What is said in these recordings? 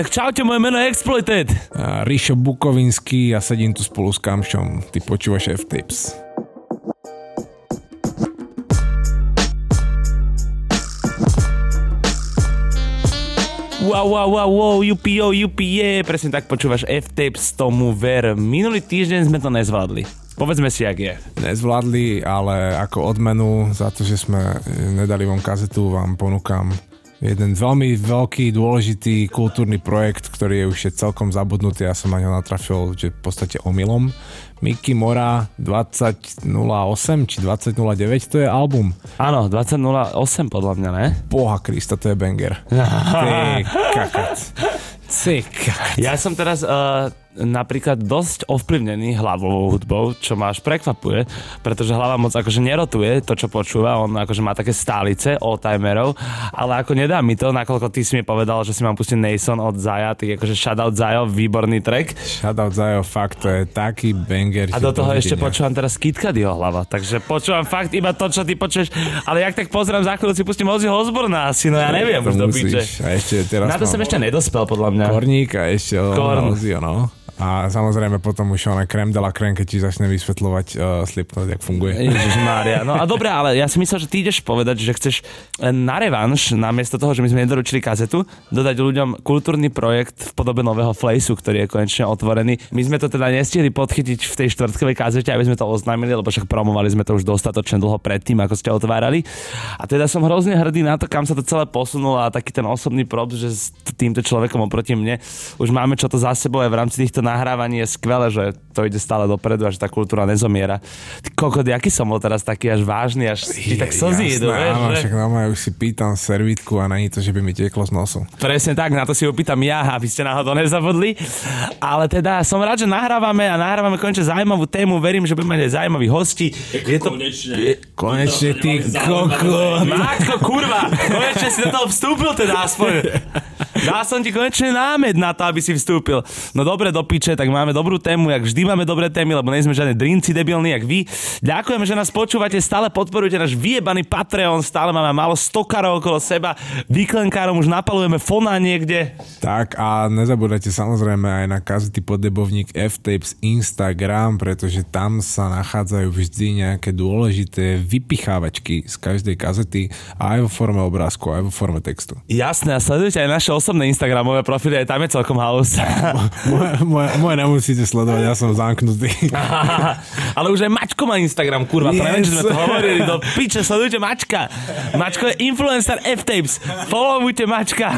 Tak čaute, moje meno je Exploited. A Ríšo Bukovinský a sedím tu spolu s Kamšom. Ty počúvaš F-Tips. Wow, wow, wow, wow, UPO, UPE, presne tak počúvaš F-Tapes, tomu ver. Minulý týždeň sme to nezvládli. Povedzme si, jak je. Nezvládli, ale ako odmenu za to, že sme nedali von kazetu, vám ponúkam jeden veľmi veľký, dôležitý kultúrny projekt, ktorý je už je celkom zabudnutý. Ja som na ňo natrafil, že v podstate omylom. Miki Mora 2008 či 2009, to je album. Áno, 2008 podľa mňa, ne? Boha Krista, to je banger. Ty kakat. Ty kakat. Ja som teraz uh, napríklad dosť ovplyvnený hlavovou hudbou, čo ma až prekvapuje, pretože hlava moc akože nerotuje to, čo počúva, on akože má také stálice all-timerov, ale ako nedá mi to, nakoľko ty si mi povedal, že si mám pustiť Nason od Zaja, tak akože Shoutout Zajo, výborný track. Shoutout Zajo, fakt, to je taký banger. A do toho ešte počúvam teraz Kitkadyho hlava, takže počúvam fakt iba to, čo ty počuješ, ale jak tak pozriem za chvíľu si pustím Ozzy Osborna asi, no ja neviem už do piče. A ešte teraz Na to som ešte nedospel, podľa mňa. Korník a ešte Korn. Ozzy, no. A samozrejme potom už ona krem de la krem, keď ti začne vysvetľovať uh, Slipknot, jak funguje. Ježiš. No a dobre, ale ja si myslel, že ty ideš povedať, že chceš eh, na revanš, namiesto toho, že my sme nedoručili kazetu, dodať ľuďom kultúrny projekt v podobe nového Flejsu, ktorý je konečne otvorený. My sme to teda nestihli podchytiť v tej štvrtkovej kazete, aby sme to oznámili, lebo však promovali sme to už dostatočne dlho predtým, ako ste otvárali. A teda som hrozne hrdý na to, kam sa to celé posunulo a taký ten osobný prop, že s týmto človekom oproti mne už máme čo to za sebou aj v rámci týchto nahrávaní je skvelé, že to ide stále dopredu a že tá kultúra nezomiera. Ty kokot, aký som bol teraz taký až vážny, až ti tak slzy idú, vieš, áno, že? však normálne už si pýtam servítku a není to, že by mi tieklo z nosu. Presne tak, na to si opýtam ja, aby ste náhodou nezabudli. Ale teda som rád, že nahrávame a nahrávame konečne zaujímavú tému. Verím, že budeme mať aj zaujímavých hostí. Je to... Konečne. Konečne ty koko. Matko, kurva, konečne si do toho vstúpil teda aspoň. Dal som ti konečne námed na to, aby si vstúpil. No dobre, do piče, tak máme dobrú tému, jak vždy máme dobré témy, lebo nejsme žiadne drinci debilní, jak vy. Ďakujeme, že nás počúvate, stále podporujete náš vyjebaný Patreon, stále máme málo stokarov okolo seba, výklenkárom už napalujeme fona niekde. Tak a nezabúdajte samozrejme aj na kazety podebovník F-Tapes Instagram, pretože tam sa nachádzajú vždy nejaké dôležité vypichávačky z každej kazety aj vo forme obrázku, aj vo forme textu. Jasné, a sledujte aj naše osobné Instagramové profily, aj tam je celkom halus. Moje, moje, moje nemusíte sledovať, ja som zamknutý. Ale už aj Mačko má Instagram, kurva, yes. previem, že sme to hovorili, do piče, sledujte Mačka. Mačko je influencer F-Tapes, followujte Mačka.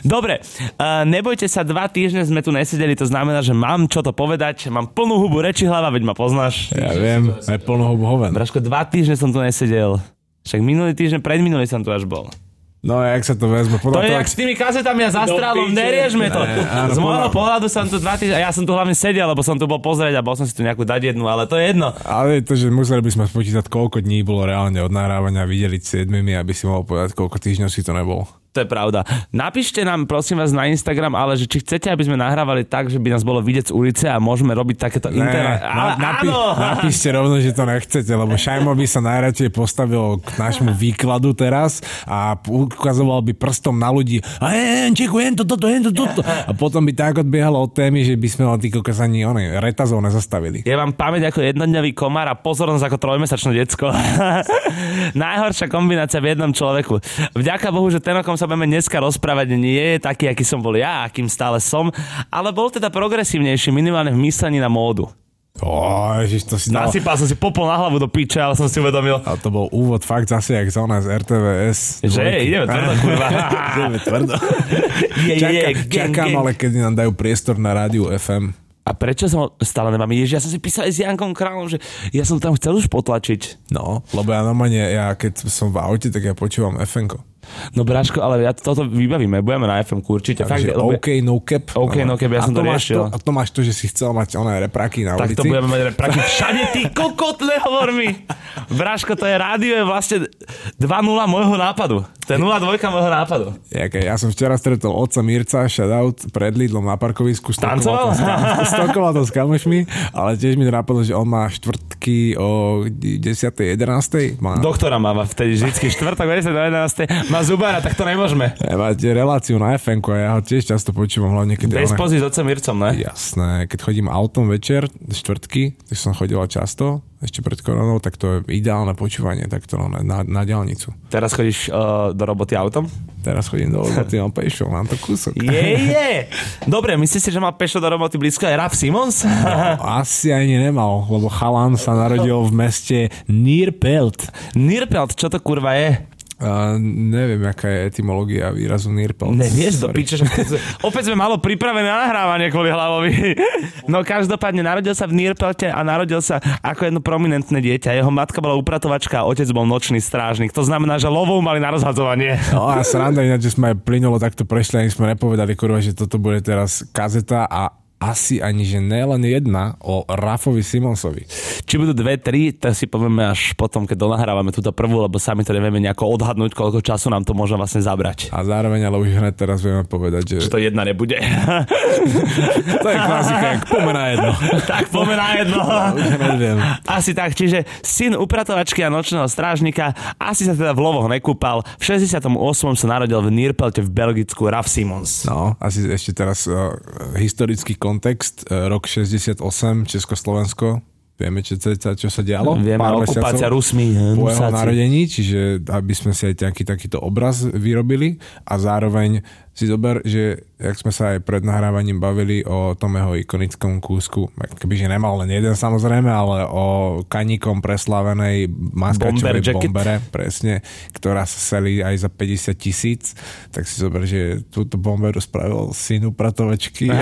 Dobre, uh, nebojte sa, dva týždne sme tu nesedeli, to znamená, že mám čo to povedať, mám plnú hubu reči hlava, veď ma poznáš. Ja viem, aj plnohubu hoven. Braško, dva týždne som tu nesedel. Však minulý týždeň, predminulý som tu až bol. No, jak sa to vezme? To Podľa je toho, jak s tými kazetami a zastrálom, neriešme to. Ne, áno, Z môjho podľa- pohľadu som tu dva týždne, a ja som tu hlavne sedel, lebo som tu bol pozrieť a bol som si tu nejakú dať jednu, ale to je jedno. Ale to, že museli by sme spočítať, koľko dní bolo reálne od nahrávania videliť s 7, aby si mohol povedať, koľko týždňov si to nebol. To je pravda. Napíšte nám prosím vás na Instagram, ale že či chcete, aby sme nahrávali tak, že by nás bolo vidieť z ulice a môžeme robiť takéto Ne. Ale na, áno! napíšte rovno, že to nechcete, lebo Šajmo by sa najradšej postavil k nášmu výkladu teraz a ukazoval by prstom na ľudí a jen, čeku, jen to, toto, jen to, toto. A potom by tak odbiehalo od témy, že by sme len tí kokos ani one, retazov nezastavili. Ja mám pamäť ako jednodňový komár a pozornosť ako trojmesačné decko. Najhoršia kombinácia v jednom človeku. Vďaka Bohu, že ten, o kom sa budeme dneska rozprávať, nie je taký, aký som bol ja, akým stále som, ale bol teda progresívnejší, minimálne v myslení na módu. Ó, ježiš, to si dal... Nasypal som si popol na hlavu do piče, ale som si uvedomil, A to bol úvod fakt zase jak zóna z RTVS. že ideme tvrdo, kurva. Ideme tvrdo. Je, je, je, Čaká, gang, čakám, gang. ale kedy nám dajú priestor na rádiu FM. A prečo som ho stále nemám? Ježiš, ja som si písal aj s Jankom Kráľom, že ja som tam chcel už potlačiť. No, lebo ja normálne, ja keď som v aute, tak ja počúvam FM-ko. No Bráško, ale ja toto vybavíme, budeme na FM určite. Takže lebo- OK, no cap. OK, no cap, ja a som to riešil. To, a to máš to, že si chcel mať oné repraky na Tak ulici. to budeme mať repraky všade, ty kokot, nehovor mi. Braško, to je rádio, je vlastne 2-0 môjho nápadu. To je 0-2 môjho nápadu. Ja, ja som včera stretol otca Mirca, shoutout, pred Lidlom na parkovisku. Tancoval? Stokoval to s kamošmi, ale tiež mi napadlo, že on má štvrtky o 10. 11. Má... Doktora má vtedy vždycky štvrtok, 10. 11. Má zubára, tak to nemôžeme. Ja, máte reláciu na fm a ja ho tiež často počúvam, hlavne keď... Bez s otcom Mircom, ne? Jasné, keď chodím autom večer, štvrtky, tak som chodila často, ešte pred koronou, tak to je ideálne počúvanie takto na, na, na diálnicu. Teraz chodíš uh, do roboty autom? Teraz chodím do roboty, mám pešo, mám to kúsok. Je, je. Dobre, myslíš si, že má pešo do roboty blízko aj Raf Simons? No, asi ani nemal, lebo chalan sa narodil v meste Nierpelt. Nierpelt, čo to kurva je? Uh, neviem, aká je etymológia výrazu Nirpel. Nevieš do piče, opäť sme malo pripravené nahrávanie kvôli hlavovi. No každopádne narodil sa v Nirpelte a narodil sa ako jedno prominentné dieťa. Jeho matka bola upratovačka a otec bol nočný strážnik. To znamená, že lovou mali na rozhadzovanie. No a sranda ináč, že sme aj plynulo takto prešli, ani sme nepovedali, kurva, že toto bude teraz kazeta a asi ani, že ne len jedna o Rafovi Simonsovi. Či budú dve, tri, to si povieme až potom, keď donahrávame túto prvú, lebo sami to nevieme nejako odhadnúť, koľko času nám to môže vlastne zabrať. A zároveň ale už hneď teraz vieme povedať, že... Že to jedna nebude. to je klasika, jak pomená jedno. tak pomená jedno. neviem. Asi tak, čiže syn upratovačky a nočného strážnika, asi sa teda v lovoch nekúpal. V 68. sa narodil v Nierpelte v Belgicku Raf Simons. No, asi ešte teraz uh, historický kontext, e, rok 68, Československo, Vieme, čo, čo sa dialo? Vieme, Pár okupácia Rusmi. Po jeho narodení, čiže aby sme si aj nejaký takýto obraz vyrobili a zároveň si zober, že jak sme sa aj pred nahrávaním bavili o tom jeho ikonickom kúsku, kebyže nemal len jeden samozrejme, ale o kaníkom preslavenej maskačovej Bomber bombere, presne, ktorá sa selí aj za 50 tisíc, tak si zober, že túto bomberu spravil syn upratovačky.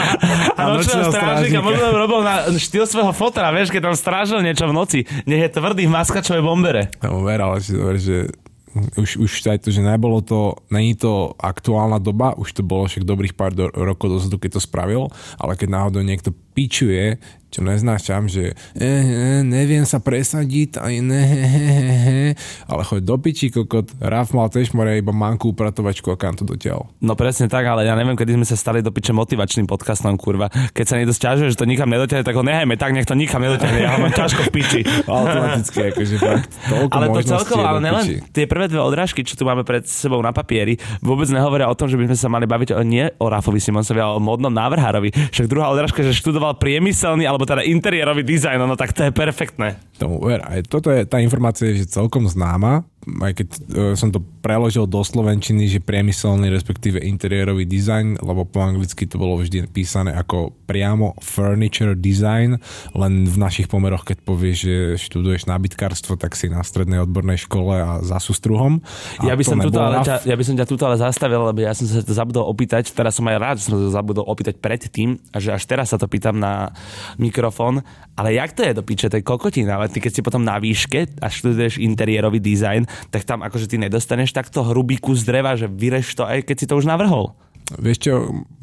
a nočného strážnika možno robil na štýl svojho fotra, vieš, keď tam strážil niečo v noci, nech je tvrdý v maskačovej bombere. No, ver, ale si zober, že už, už aj to, že nebolo to, není to aktuálna doba, už to bolo však dobrých pár do, rokov dozadu, keď to spravil, ale keď náhodou niekto pičuje, čo neznášam, že eh, eh, neviem sa presadiť, aj ne, he, he, he, ale choď do piči, kokot. Raf mal tiež more iba manku upratovačku a kam to dotiaľ. No presne tak, ale ja neviem, kedy sme sa stali do piče motivačným podcastom, kurva. Keď sa niekto stiažuje, že to nikam nedotiahne, tak ho nehajme, tak nech to nikam nedotiahne, ja ho mám ťažko v piči. Automaticky, akože fakt. Ale to celkovo, ale nelen tie prvé dve odrážky, čo tu máme pred sebou na papieri, vôbec nehovoria o tom, že by sme sa mali baviť o, nie o Rafovi Simonsovi, ale o modnom návrhárovi. Však druhá odrážka, že študoval priemyselný alebo teda interiérový dizajn, no tak to je perfektné. Tomu ver, aj toto je, tá informácia je celkom známa, aj keď uh, som to preložil do slovenčiny, že priemyselný, respektíve interiérový dizajn, lebo po anglicky to bolo vždy písané ako priamo furniture design, len v našich pomeroch, keď povieš, že študuješ nábytkárstvo, tak si na strednej odbornej škole a za sústruhom. A ja by, som tuto, ale ťa, ja by som ťa tuto ale zastavil, lebo ja som sa to zabudol opýtať, teraz som aj rád, že som to zabudol opýtať predtým, a že až teraz sa to pýtam na mikrofón, ale jak to je do piče, to je kokotina, ale ty keď si potom na výške a študuješ interiérový dizajn, tak tam akože ty nedostaneš takto hrubý kus dreva, že vyreš to aj keď si to už navrhol. Vieš čo,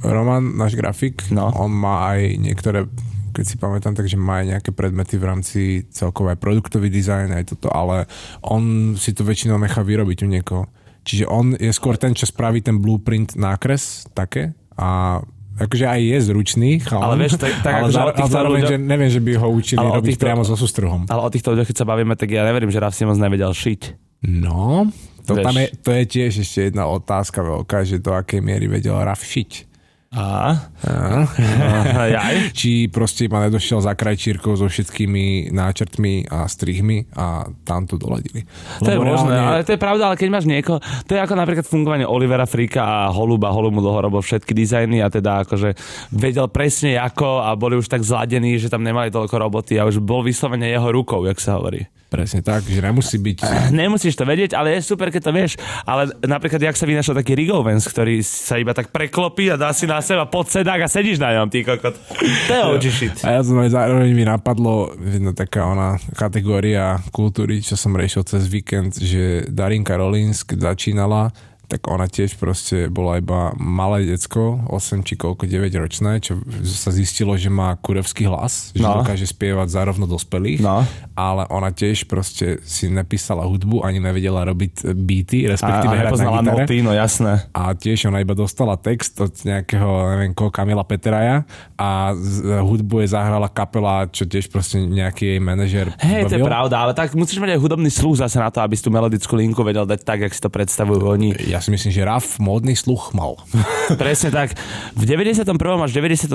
Roman, náš grafik, no. on má aj niektoré keď si pamätám, takže má aj nejaké predmety v rámci celkovej produktový dizajn aj toto, ale on si to väčšinou nechá vyrobiť u niekoho. Čiže on je skôr ten, čo spraví ten blueprint nákres také a akože aj je zručný, chalan, ale, vieš, tak, tak ale, akože zároveň, ľuďo... že neviem, že by ho učili robiť týchto, priamo so sústruhom. Ale o týchto ľuďoch, keď sa bavíme, tak ja neverím, že Raf Simons nevedel šiť. No, to, tam je, to je tiež ešte jedna otázka veľká, že do akej miery vedel Raf šiť. A? A? A Či proste ma nedošiel za krajčírkou so všetkými náčrtmi a strihmi a tam to doladili. To Lebo je možné, reálne... ale to je pravda, ale keď máš niekoho, to je ako napríklad fungovanie Olivera Frika a Holuba, Holub mu dlho robil všetky dizajny a teda akože vedel presne ako a boli už tak zladení, že tam nemali toľko roboty a už bol vyslovene jeho rukou, jak sa hovorí. Presne tak, že nemusí byť... Nemusíš to vedieť, ale je super, keď to vieš. Ale napríklad, jak sa vynašiel taký Rigovens, ktorý sa iba tak preklopí a dá si na seba pod sedák a sedíš na ňom, ty kokot. To je OG shit. A ja som aj zároveň mi napadlo jedna taká ona kategória kultúry, čo som riešil cez víkend, že Darinka Rollins, keď začínala, tak ona tiež proste bola iba malé decko, 8 či koľko, 9 ročné, čo sa zistilo, že má kurevský hlas, že No. dokáže spievať zárovno dospelých, No. ale ona tiež proste si nepísala hudbu, ani nevedela robiť beaty, A, respektíve a hrať na gitare. noty, no jasné. A tiež ona iba dostala text od nejakého, neviem koho, Kamila Peteraja a z, hudbu je zahrala kapela, čo tiež proste nejaký jej manažer Hej, to je pravda, ale tak musíš mať aj hudobný sluch zase na to, aby si tú melodickú linku vedel dať tak, jak si to predstavujú oni. Ja si myslím, že Raf módny sluch mal. Presne tak. V 91. až 93.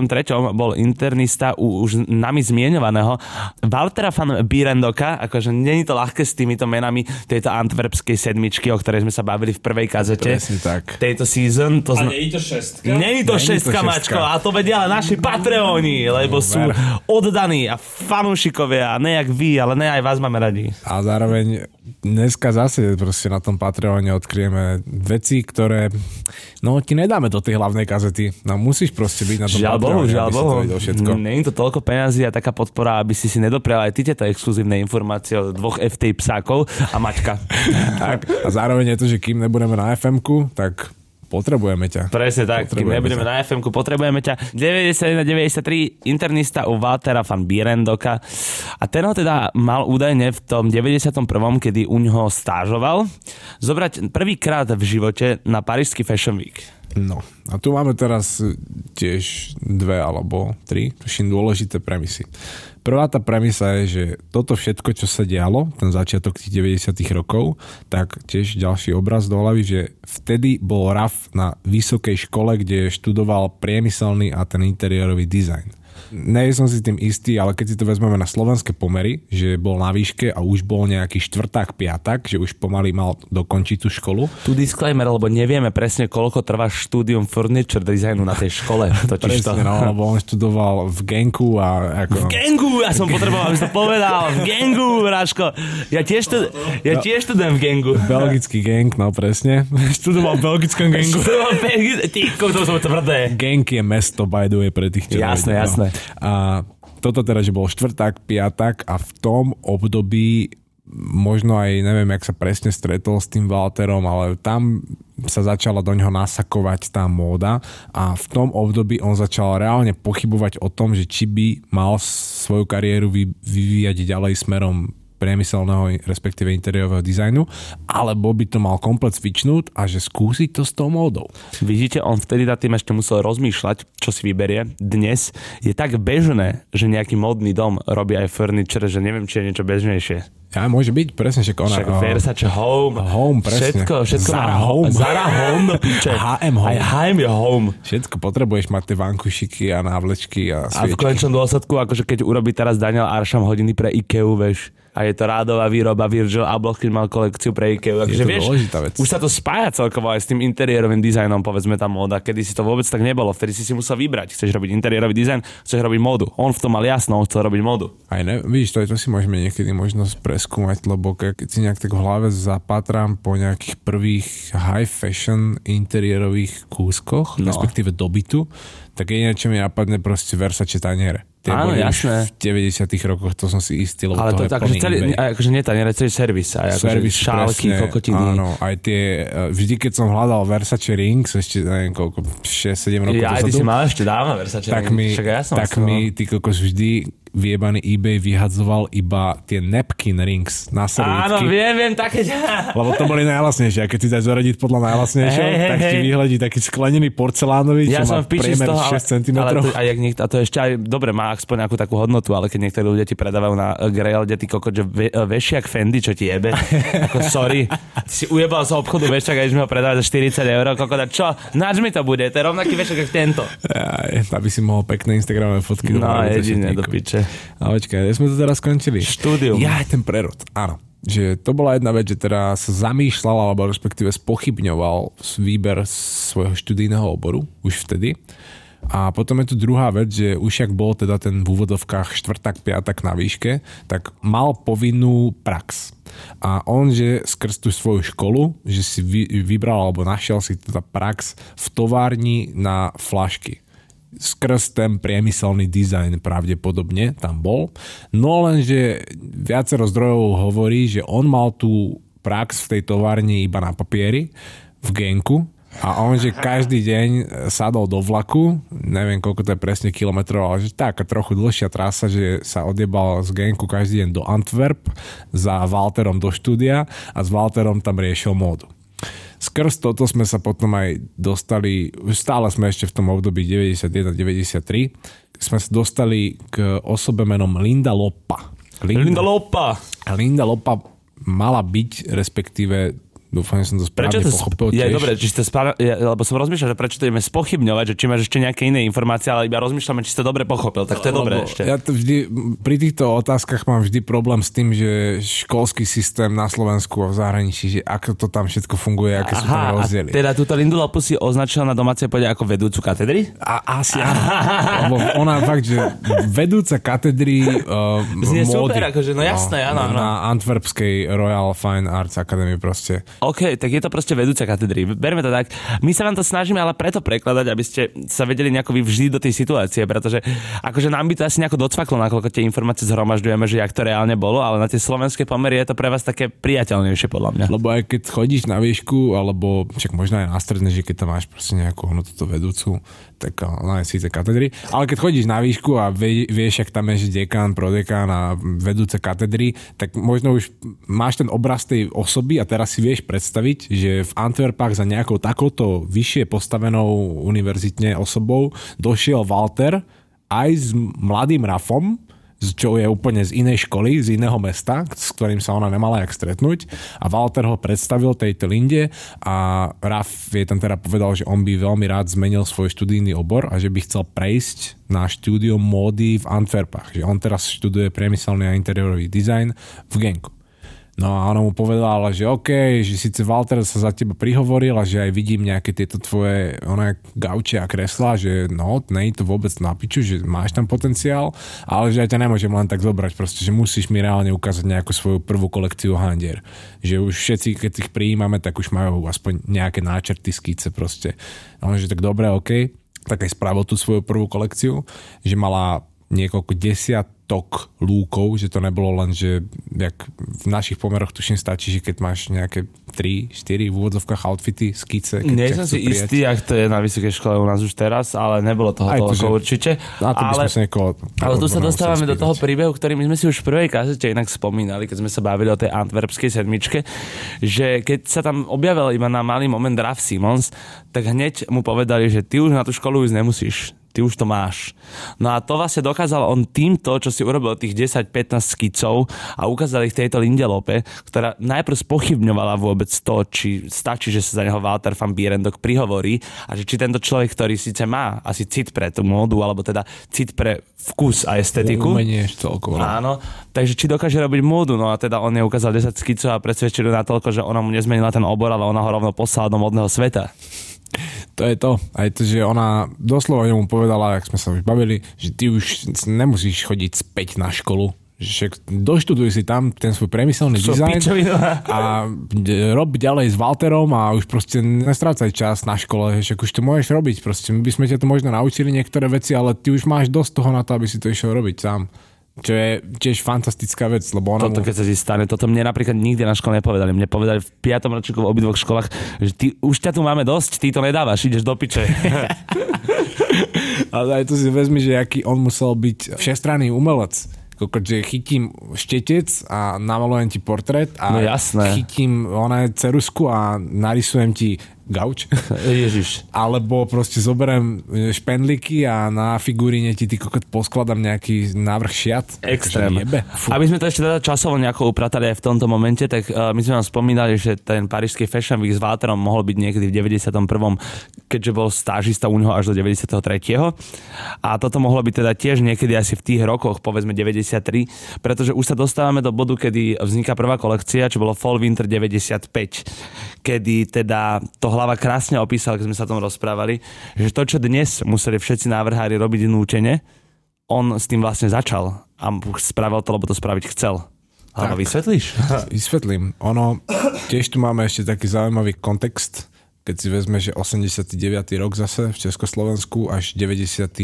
bol internista u už nami zmienovaného Waltera van Birendoka, akože není to ľahké s týmito menami tejto antwerpskej sedmičky, o ktorej sme sa bavili v prvej kazete. Presne tak. Tejto season. To A zna... nie je to šestka? Není to Není to šestka, mačko, a to vedia naši Patreoni, lebo sú oddaní a fanúšikovia, a ne jak vy, ale ne aj vás máme radi. A zároveň dneska zase proste na tom Patreone odkryjeme veci, ktoré no ti nedáme do tej hlavnej kazety. No musíš proste byť na tom Žiaľ Bohu, žiaľ Bohu. Není to toľko peňazí a taká podpora, aby si si nedoprial aj ty tieto exkluzívne informácie od dvoch FT psákov a Maťka. Tak. A zároveň je to, že kým nebudeme na FM-ku, tak potrebujeme ťa. Presne tak, kým nebudeme ťa. na fm potrebujeme ťa. 91-93 internista u Waltera van Bierendoka a ten ho teda mal údajne v tom 91. kedy u ňoho stážoval, zobrať prvýkrát v živote na Parížsky Fashion Week. No a tu máme teraz tiež dve alebo tri, tuším, dôležité premisy. Prvá tá premisa je, že toto všetko, čo sa dialo, ten začiatok tých 90 rokov, tak tiež ďalší obraz do hlavy, že vtedy bol Raf na vysokej škole, kde študoval priemyselný a ten interiérový dizajn. Nie som si tým istý, ale keď si to vezmeme na slovenské pomery, že bol na výške a už bol nejaký štvrták, piatak, že už pomaly mal dokončiť tú školu, Tu disclaimer, lebo nevieme presne, koľko trvá štúdium furniture designu na tej škole. Totiž to. Presne, no, lebo on študoval v Genku a ako... V gengu, ja som potreboval, aby si to povedal. V gengu, Ráško. Ja tiež, tu, ja tiež študujem v gengu. Belgický gang, no presne. Študoval v belgickom gangu. Študoval v Ty, to som tvrdé. Gang je mesto, by the way, pre tých, čo Jasné, nevedia, jasné. A toto teda, že bol štvrták, piatak a v tom období možno aj neviem, jak sa presne stretol s tým Walterom, ale tam sa začala do ňoho nasakovať tá móda a v tom období on začal reálne pochybovať o tom, že či by mal svoju kariéru vy- vyvíjať ďalej smerom priemyselného, respektíve interiérového dizajnu, alebo by to mal komplet cvičnúť a že skúsiť to s tou módou. Vidíte, on vtedy nad tým ešte musel rozmýšľať, čo si vyberie. Dnes je tak bežné, že nejaký modný dom robí aj furniture, že neviem, či je niečo bežnejšie. Ja, môže byť, presne, že ona... Však Versace Home. Home, presne. Všetko, všetko Zara má Home. Zara Home do piče. H&M Home. Aj H&M je Home. Všetko potrebuješ mať tie vankušiky a návlečky a A v sviečky. konečnom dôsledku, akože keď urobí teraz Daniel Arsham hodiny pre IKEA, vieš, a je to rádová výroba Virgil Abloh, keď mal kolekciu pre IKEA. Takže vieš, vec. už sa to spája celkovo aj s tým interiérovým dizajnom, povedzme tá móda, kedy si to vôbec tak nebolo, vtedy si si musel vybrať. Chceš robiť interiérový dizajn, chceš robiť módu. On v tom mal jasno, on chcel robiť módu. Aj ne, vidíš, to, to si môžeme niekedy možno preskúmať, lebo ke- keď si nejak tak v hlave zapatrám po nejakých prvých high fashion interiérových kúskoch, no. respektíve dobytu, tak jediné, čo mi napadne proste Versace taniere. Tie Áno, boli jasné. v 90 rokoch, to som si istý, lebo Ale to, je akože, plný celý, akože nie, nie, celý servis, aj akože Servisy, šálky, presne, kokotiny. Áno, aj tie, eh, vždy keď som hľadal Versace Rings, ešte neviem koľko, 6-7 rokov Ja, aj ty si mal ešte dávno Versace. tak mi, Však ja som tak mi ty kokos vždy vyjebaný eBay vyhadzoval iba tie napkin rings na Áno, servítky. viem, viem, také... Lebo to boli najlasnejšie. A keď si dáš zaradiť podľa najlasnejšieho, hej, tak ti hej. vyhľadí taký sklenený porcelánový, Ja čo som má priemer toho, ale, 6 cm. ale to, a, jak niekto, a to ešte aj, dobre, má aspoň nejakú takú hodnotu, ale keď niektorí ľudia ti predávajú na eh, Grailde, ty kokot, že ve, eh, vešiak Fendi, čo ti jebe, ako sorry, ty si ujebal z obchodu vešiak a ideš mi ho predávať za 40 eur, kokot, a čo, nač mi to bude, to je rovnaký vešiak ako tento. Aj, aby si mohol pekné Instagramové fotky. No, jedine do piče. A počkaj, kde sme to teraz skončili? Štúdium. Ja, ten prerod, áno. Že to bola jedna vec, že teda sa zamýšľal, alebo respektíve spochybňoval výber svojho študijného oboru už vtedy. A potom je tu druhá vec, že už jak bol teda ten v úvodovkách štvrtak, piatak na výške, tak mal povinnú prax. A on, že skrz tú svoju školu, že si vy, vybral alebo našiel si teda prax v továrni na flašky skrz ten priemyselný dizajn pravdepodobne tam bol. No lenže viacero zdrojov hovorí, že on mal tú prax v tej továrni iba na papieri, v Genku a on, že každý deň sadol do vlaku, neviem koľko to je presne kilometrov, ale že taká trochu dlhšia trasa, že sa odjebal z Genku každý deň do Antwerp za Walterom do štúdia a s Walterom tam riešil módu. Skrz toto sme sa potom aj dostali, stále sme ešte v tom období 91-93, sme sa dostali k osobe menom Linda Loppa. Linda, Linda Loppa! Linda Loppa mala byť, respektíve Dúfam, že som to správne prečo to pochopil tiež. Je, dobre, či ste správ... ja, lebo som rozmýšľal, že prečo to ideme spochybňovať, že či máš ešte nejaké iné informácie, ale iba rozmýšľame, či ste dobre pochopil, tak to je lebo dobré ešte. Ja to vždy, pri týchto otázkach mám vždy problém s tým, že školský systém na Slovensku a v zahraničí, že ako to tam všetko funguje, aké Aha, sú tam rozdiely. teda túto Lindu Lopu si označila na domácej pôde ako vedúcu katedry? A, asi áno. lebo ona fakt, že vedúca katedry uh, Znie módy, super, akože, no jasné, áno. No, na Antwerpskej Royal Fine Arts Academy proste. OK, tak je to proste vedúca katedry. Berme to tak. My sa vám to snažíme ale preto prekladať, aby ste sa vedeli nejako vyvžiť do tej situácie, pretože akože nám by to asi nejako docvaklo, nakoľko tie informácie zhromažďujeme, že jak to reálne bolo, ale na tie slovenské pomery je to pre vás také priateľnejšie podľa mňa. Lebo aj keď chodíš na výšku, alebo však možno aj na stredne, že keď tam máš proste nejakú no, túto vedúcu, tak ona je síce katedry, ale keď chodíš na výšku a vie, vieš, ak tam je dekán, prodekán a vedúce katedry, tak možno už máš ten obraz tej osoby a teraz si vieš predstaviť, že v Antwerpách za nejakou takouto vyššie postavenou univerzitne osobou došiel Walter aj s mladým Rafom, čo je úplne z inej školy, z iného mesta, s ktorým sa ona nemala jak stretnúť a Walter ho predstavil tejto Linde a Raf je tam teda povedal, že on by veľmi rád zmenil svoj študijný obor a že by chcel prejsť na štúdium módy v Antwerpách. Že on teraz študuje priemyselný a interiérový dizajn v Genku. No a ona mu povedala, že OK, že síce Walter sa za teba prihovoril a že aj vidím nejaké tieto tvoje ona, gauče a kresla, že no, nej to vôbec na piču, že máš tam potenciál, ale že aj ťa nemôžem len tak zobrať, proste, že musíš mi reálne ukázať nejakú svoju prvú kolekciu handier. Že už všetci, keď ich prijímame, tak už majú aspoň nejaké náčrty, skice proste. A on, že tak dobre, OK, tak aj spravil tú svoju prvú kolekciu, že mala niekoľko desiatok lúkov, že to nebolo len, že jak v našich pomeroch tuším stačí, že keď máš nejaké 3, 4 v úvodzovkách outfity, skice. Keď Nie som si prijať. istý, ak to je na vysokej škole u nás už teraz, ale nebolo toho Aj toľko to, určite. Na to ale, sa niekoho, ale tu sa dostávame do toho príbehu, ktorý my sme si už v prvej kazete inak spomínali, keď sme sa bavili o tej antwerpskej sedmičke, že keď sa tam objavil iba na malý moment Raf Simons, tak hneď mu povedali, že ty už na tú školu ísť nemusíš ty už to máš. No a to vlastne dokázal on týmto, čo si urobil tých 10-15 skicov a ukázal ich tejto Lindelope, ktorá najprv spochybňovala vôbec to, či stačí, že sa za neho Walter van Bierendok prihovorí a že či tento človek, ktorý síce má asi cit pre tú módu, alebo teda cit pre vkus a estetiku. Umenie celkovo. Áno, takže či dokáže robiť módu, no a teda on je ukázal 10 skicov a presvedčil na toľko, že ona mu nezmenila ten obor, ale ona ho rovno poslala do modného sveta to je to. Aj to, že ona doslova ňomu povedala, ak sme sa už bavili, že ty už nemusíš chodiť späť na školu, že doštuduj si tam ten svoj priemyselný dizajn a rob ďalej s Walterom a už proste nestrácaj čas na škole, že už to môžeš robiť, proste my by sme ťa to možno naučili niektoré veci, ale ty už máš dosť toho na to, aby si to išiel robiť sám. Čo je tiež fantastická vec, lebo ona Toto, keď sa ti stane, toto mne napríklad nikdy na škole nepovedali. Mne povedali v 5. ročníku v obidvoch školách, že ty, už ťa tu máme dosť, ty to nedávaš, ideš do piče. Ale aj to si vezmi, že aký on musel byť všestranný umelec že chytím štetec a namalujem ti portrét a no jasné. chytím ona cerusku a narysujem ti gauč. Ježiš. Alebo proste zoberiem e, špendliky a na figuríne ti ty kokot poskladám nejaký návrh šiat. Extrém. Aby sme to ešte teda časovo nejako upratali aj v tomto momente, tak uh, my sme vám spomínali, že ten parížský Fashion Week s Walterom mohol byť niekedy v 91. keďže bol stážista u neho až do 93. A toto mohlo byť teda tiež niekedy asi v tých rokoch, povedzme 93, pretože už sa dostávame do bodu, kedy vzniká prvá kolekcia, čo bolo Fall Winter 95, kedy teda to hlava krásne opísal, keď sme sa tom rozprávali, že to, čo dnes museli všetci návrhári robiť núčene, on s tým vlastne začal a spravil to, lebo to spraviť chcel. Ale vysvetlíš? Vysvetlím. Ono, tiež tu máme ešte taký zaujímavý kontext keď si vezme, že 89. rok zase v Československu až 93.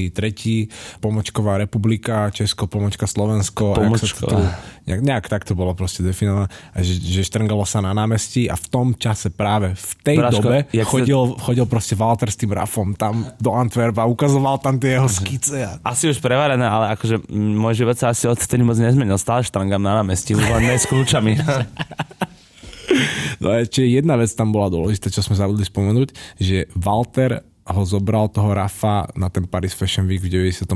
Pomočková republika, Česko, Pomočka Slovensko. Pomočková. nejak, nejak tak to bolo proste definované. A že, že štrngalo sa na námestí a v tom čase práve v tej Braško, dobe chodil, sa... chodil proste Walter s tým Rafom tam do Antwerpa a ukazoval tam tie jeho skice. A... Asi už prevarené, ale akože môj život sa asi odtedy moc nezmenil. Stále štrangam na námestí, už len s kľúčami. No a ešte jedna vec tam bola dôležitá, čo sme zabudli spomenúť, že Walter ho zobral toho Rafa na ten Paris Fashion Week v 91.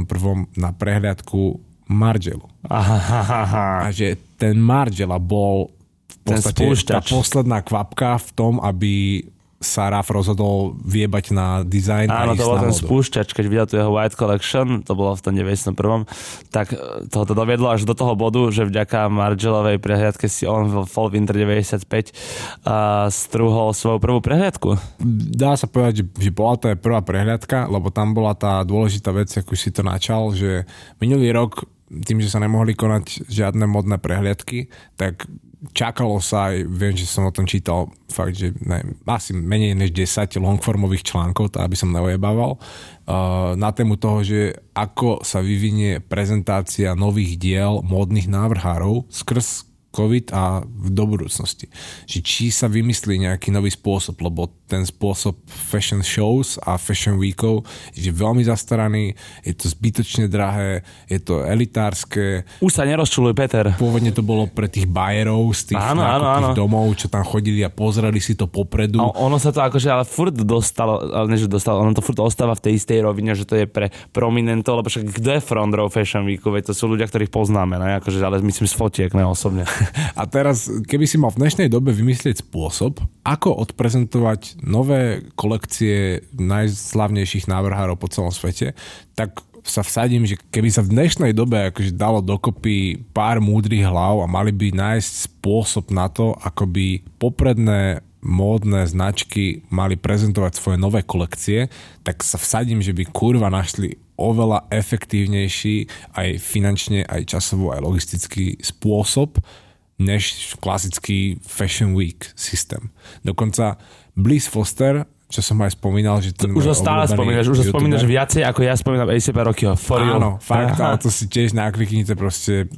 na prehliadku Margelu. A že ten Margela bol v podstate tá posledná kvapka v tom, aby sa Raf rozhodol viebať na design Áno, to bol ten spúšťač, keď videl tu jeho White Collection, to bolo v tom 91. tak e, toho to doviedlo až do toho bodu, že vďaka Margelovej prehliadke si on v Fall Winter 95 a strúhol svoju prvú prehliadku. Dá sa povedať, že, že bola to aj prvá prehliadka, lebo tam bola tá dôležitá vec, ako si to načal, že minulý rok tým, že sa nemohli konať žiadne modné prehliadky, tak čakalo sa aj, viem, že som o tom čítal fakt, že ne, asi menej než 10 longformových článkov, to aby som neojebával, uh, na tému toho, že ako sa vyvinie prezentácia nových diel módnych návrhárov skrz COVID a do budúcnosti. Že či sa vymyslí nejaký nový spôsob, lebo ten spôsob fashion shows a fashion weekov je veľmi zastaraný, je to zbytočne drahé, je to elitárske. Už sa nerozčuluj, Peter. Pôvodne to bolo pre tých bajerov z tých áno, áno, áno. domov, čo tam chodili a pozreli si to popredu. A ono sa to akože ale furt dostalo, ale než dostalo, ono to furt ostáva v tej istej rovine, že to je pre prominentov, lebo však kto je front row fashion weeku, veď to sú ľudia, ktorých poznáme, ne? Akože, ale myslím z fotiek, ne osobne. A teraz, keby si mal v dnešnej dobe vymyslieť spôsob, ako odprezentovať nové kolekcie najslavnejších návrhárov po celom svete, tak sa vsadím, že keby sa v dnešnej dobe akože dalo dokopy pár múdrych hlav a mali by nájsť spôsob na to, ako by popredné módne značky mali prezentovať svoje nové kolekcie, tak sa vsadím, že by kurva našli oveľa efektívnejší aj finančne, aj časovo, aj logistický spôsob, než klasický Fashion Week systém. Dokonca Bliss Foster čo som aj spomínal, že ten Už ho stále spomínaš, už ho spomínaš viacej, ako ja spomínam ASAP Rockyho. For Áno, you. fakt, ale to si tiež nakliknite proste,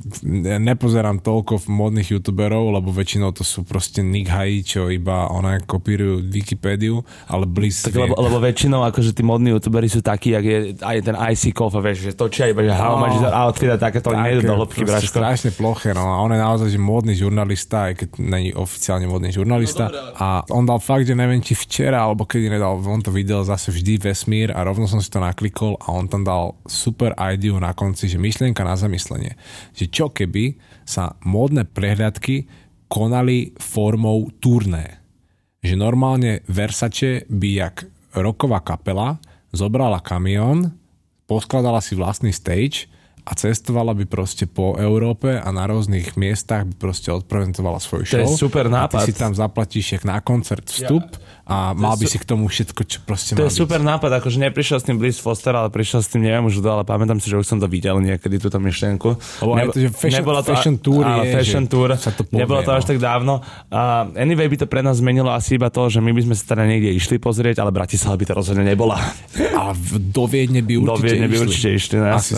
nepozerám toľko v modných youtuberov, lebo väčšinou to sú proste Nick Hai, čo iba ona kopírujú Wikipédiu, ale Bliss... Tak lebo, lebo, väčšinou akože tí modní youtuberi sú takí, jak je aj ten IC Kofa, vieš, že točia iba, že how no, much outfit a takéto, tak, nejdu do hĺbky, braško. Strašne ploché, no a on je naozaj že modný žurnalista, aj keď není oficiálne modný žurnalista. No, a on dal fakt, že neviem, či včera, alebo keď kedy nedal on to videl zase vždy vesmír a rovno som si to naklikol a on tam dal super ideu na konci, že myšlienka na zamyslenie. Že čo keby sa módne prehľadky konali formou turné. Že normálne Versace by jak roková kapela zobrala kamión, poskladala si vlastný stage a cestovala by proste po Európe a na rôznych miestach by proste odprezentovala svoj show. To je super nápad. A ty si tam zaplatíš jak na koncert vstup ja. A mal by si k tomu všetko, čo proste To je byť. super nápad, akože neprišiel s tým Bliss Foster, ale prišiel s tým, neviem už ale pamätám si, že už som to videl niekedy, túto myšlienku. Lebo Nebo, to, že fashion, nebolo to, fashion tour áno, je, fashion tour, sa to povie, nebolo to no. až tak dávno. Uh, anyway by to pre nás zmenilo asi iba to, že my by sme sa teda niekde išli pozrieť, ale Bratislava by to rozhodne nebola. A do Viedne by určite do Viedne by určite išli. Ne? Asi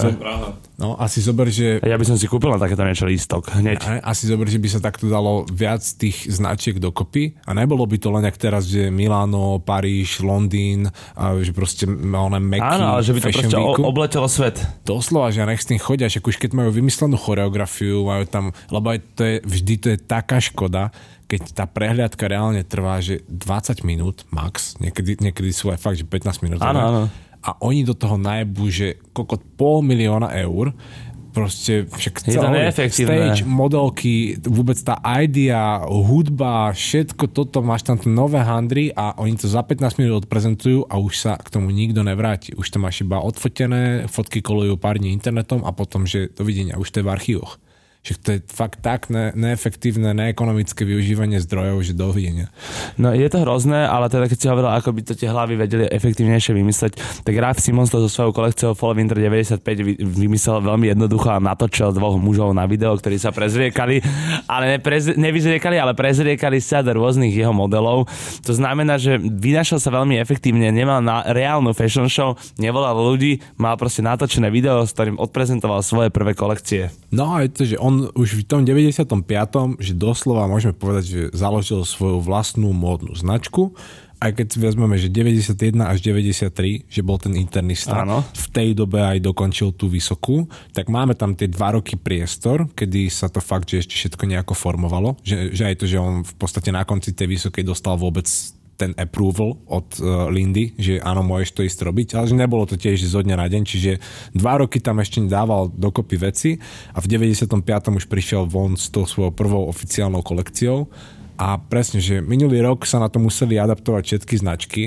No, asi zober, že... Ja by som si kúpil na takéto niečo lístok hneď. Asi zober, že by sa takto dalo viac tých značiek dokopy a nebolo by to len jak teraz, že Milano, Paríž, Londýn, a že proste oné meky, Áno, ale že by to proste weeku. obletelo svet. Doslova, že nech s tým chodia, že už keď majú vymyslenú choreografiu, majú tam, lebo aj to je, vždy to je taká škoda, keď tá prehliadka reálne trvá, že 20 minút max, niekedy, niekedy sú aj fakt, že 15 minút. Áno, áno a oni do toho najbu, že kokot pol milióna eur, proste však je celé stage, modelky, vôbec tá idea, hudba, všetko toto, máš tam nové handry a oni to za 15 minút odprezentujú a už sa k tomu nikto nevráti. Už to máš iba odfotené, fotky kolujú pár dní internetom a potom, že dovidenia, už to je v archívoch. Že to je fakt tak ne, neefektívne, neekonomické využívanie zdrojov, že dovidenia. No je to hrozné, ale teda keď si hovoril, ako by to tie hlavy vedeli efektívnejšie vymysleť, tak Ralph Simons to so svojou kolekciou Fall Winter 95 vymyslel veľmi jednoducho a natočil dvoch mužov na video, ktorí sa prezriekali, ale neprez, nevyzriekali, ale prezriekali sa do rôznych jeho modelov. To znamená, že vynašal sa veľmi efektívne, nemal na reálnu fashion show, nevolal ľudí, mal proste natočené video, s ktorým odprezentoval svoje prvé kolekcie. No a je to, že on už v tom 95. že doslova môžeme povedať, že založil svoju vlastnú módnu značku aj keď vezmeme, že 91 až 93, že bol ten internista, Áno. v tej dobe aj dokončil tú vysokú, tak máme tam tie dva roky priestor, kedy sa to fakt, že ešte všetko nejako formovalo, že, že aj to, že on v podstate na konci tej vysokej dostal vôbec ten approval od uh, Lindy, že áno, môžeš to ísť robiť, ale že nebolo to tiež zo dňa na deň, čiže dva roky tam ešte dával dokopy veci a v 95. už prišiel von s tou svojou prvou oficiálnou kolekciou a presne, že minulý rok sa na to museli adaptovať všetky značky,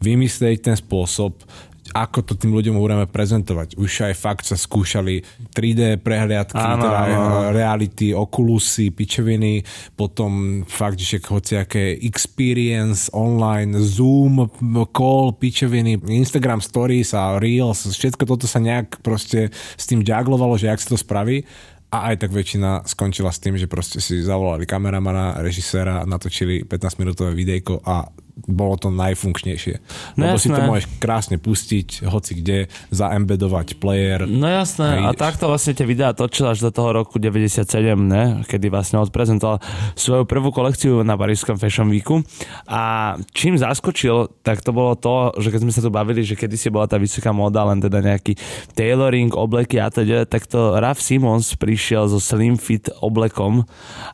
vymyslieť ten spôsob, ako to tým ľuďom budeme prezentovať. Už aj fakt sa skúšali 3D prehliadky, áno, teda áno. reality, okulusy, pičeviny, potom fakt, že hociaké experience online, Zoom, call, pičeviny, Instagram stories a Reels, všetko toto sa nejak proste s tým ďaglovalo, že jak sa to spraví a aj tak väčšina skončila s tým, že proste si zavolali kameramana, režiséra, natočili 15 minútové videjko a bolo to najfunkčnejšie. No Lebo jasné. si to môžeš krásne pustiť, hoci kde, zaembedovať player. No jasné, a, a takto vlastne tie videá točil až do toho roku 97, ne? kedy vlastne odprezentoval svoju prvú kolekciu na Parížskom Fashion Weeku. A čím zaskočil, tak to bolo to, že keď sme sa tu bavili, že kedy si bola tá vysoká móda, len teda nejaký tailoring, obleky a teda, tak to Raf Simons prišiel so slim fit oblekom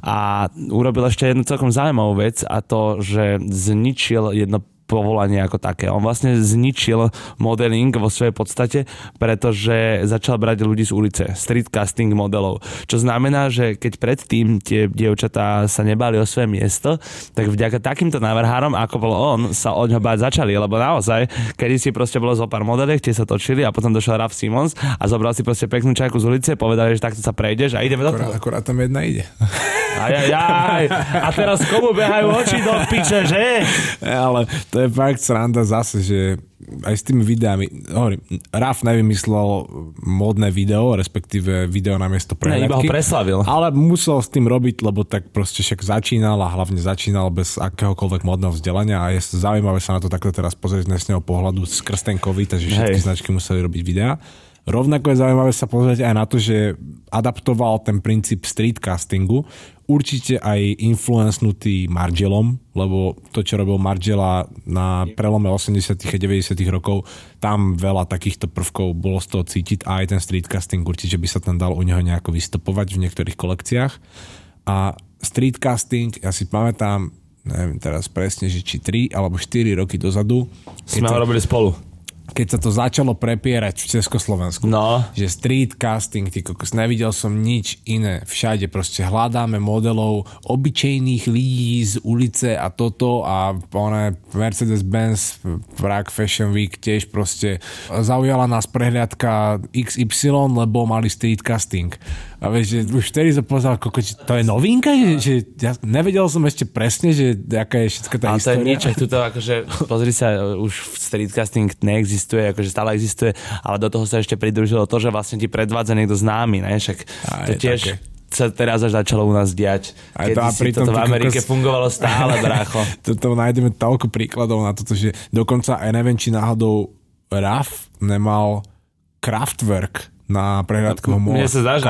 a urobil ešte jednu celkom zaujímavú vec a to, že zničil zničil jedno povolanie ako také. On vlastne zničil modeling vo svojej podstate, pretože začal brať ľudí z ulice, street casting modelov. Čo znamená, že keď predtým tie dievčatá sa nebali o svoje miesto, tak vďaka takýmto návrhárom, ako bol on, sa od ňoho báť začali, lebo naozaj, kedy si proste bolo zo pár modeliek, tie sa točili a potom došiel Raf Simons a zobral si proste peknú čajku z ulice, povedali, že takto sa prejdeš a ideme akurát, do toho. Akurát tam jedna ide. Aj, aj, aj. A teraz komu behajú oči do piče, že? Ale to je fakt sranda zase, že aj s tými videami, hovorím, Raf nevymyslel módne video, respektíve video na miesto prehľadky. Ne, iba ho preslavil. Ale musel s tým robiť, lebo tak proste však začínal a hlavne začínal bez akéhokoľvek módneho vzdelania a je zaujímavé sa na to takto teraz pozrieť z dnesného pohľadu skrz ten COVID, takže všetky Hej. značky museli robiť videá. Rovnako je zaujímavé sa pozrieť aj na to, že adaptoval ten princíp streetcastingu, určite aj influencnutý Margelom, lebo to, čo robil Margela na prelome 80. a 90. rokov, tam veľa takýchto prvkov bolo z toho cítiť a aj ten streetcasting určite by sa tam dal u neho nejako vystupovať v niektorých kolekciách. A streetcasting, ja si pamätám, neviem teraz presne, že či 3 alebo 4 roky dozadu. Sme ho robili spolu keď sa to začalo prepierať v Československu. No. Že street casting, ty kokos, nevidel som nič iné. Všade proste hľadáme modelov obyčejných ľudí z ulice a toto a one Mercedes-Benz Prague Fashion Week tiež proste zaujala nás prehliadka XY, lebo mali street casting. A vieš, že už vtedy som povedal, koko, to je novinka, že, že ja nevedel som ešte presne, že aká je všetko tá Ale história. to je nič, tuto akože, pozri sa, už streetcasting neexistuje, akože stále existuje, ale do toho sa ešte pridružilo to, že vlastne ti predvádza niekto známy, ne? Však to tiež, také sa teraz až začalo u nás diať. Keď to, si toto v Amerike kokos... fungovalo stále, brácho. toto nájdeme toľko príkladov na toto, že dokonca aj neviem, či náhodou RAF nemal Kraftwerk na prehľadkovom Mne sa zdá, že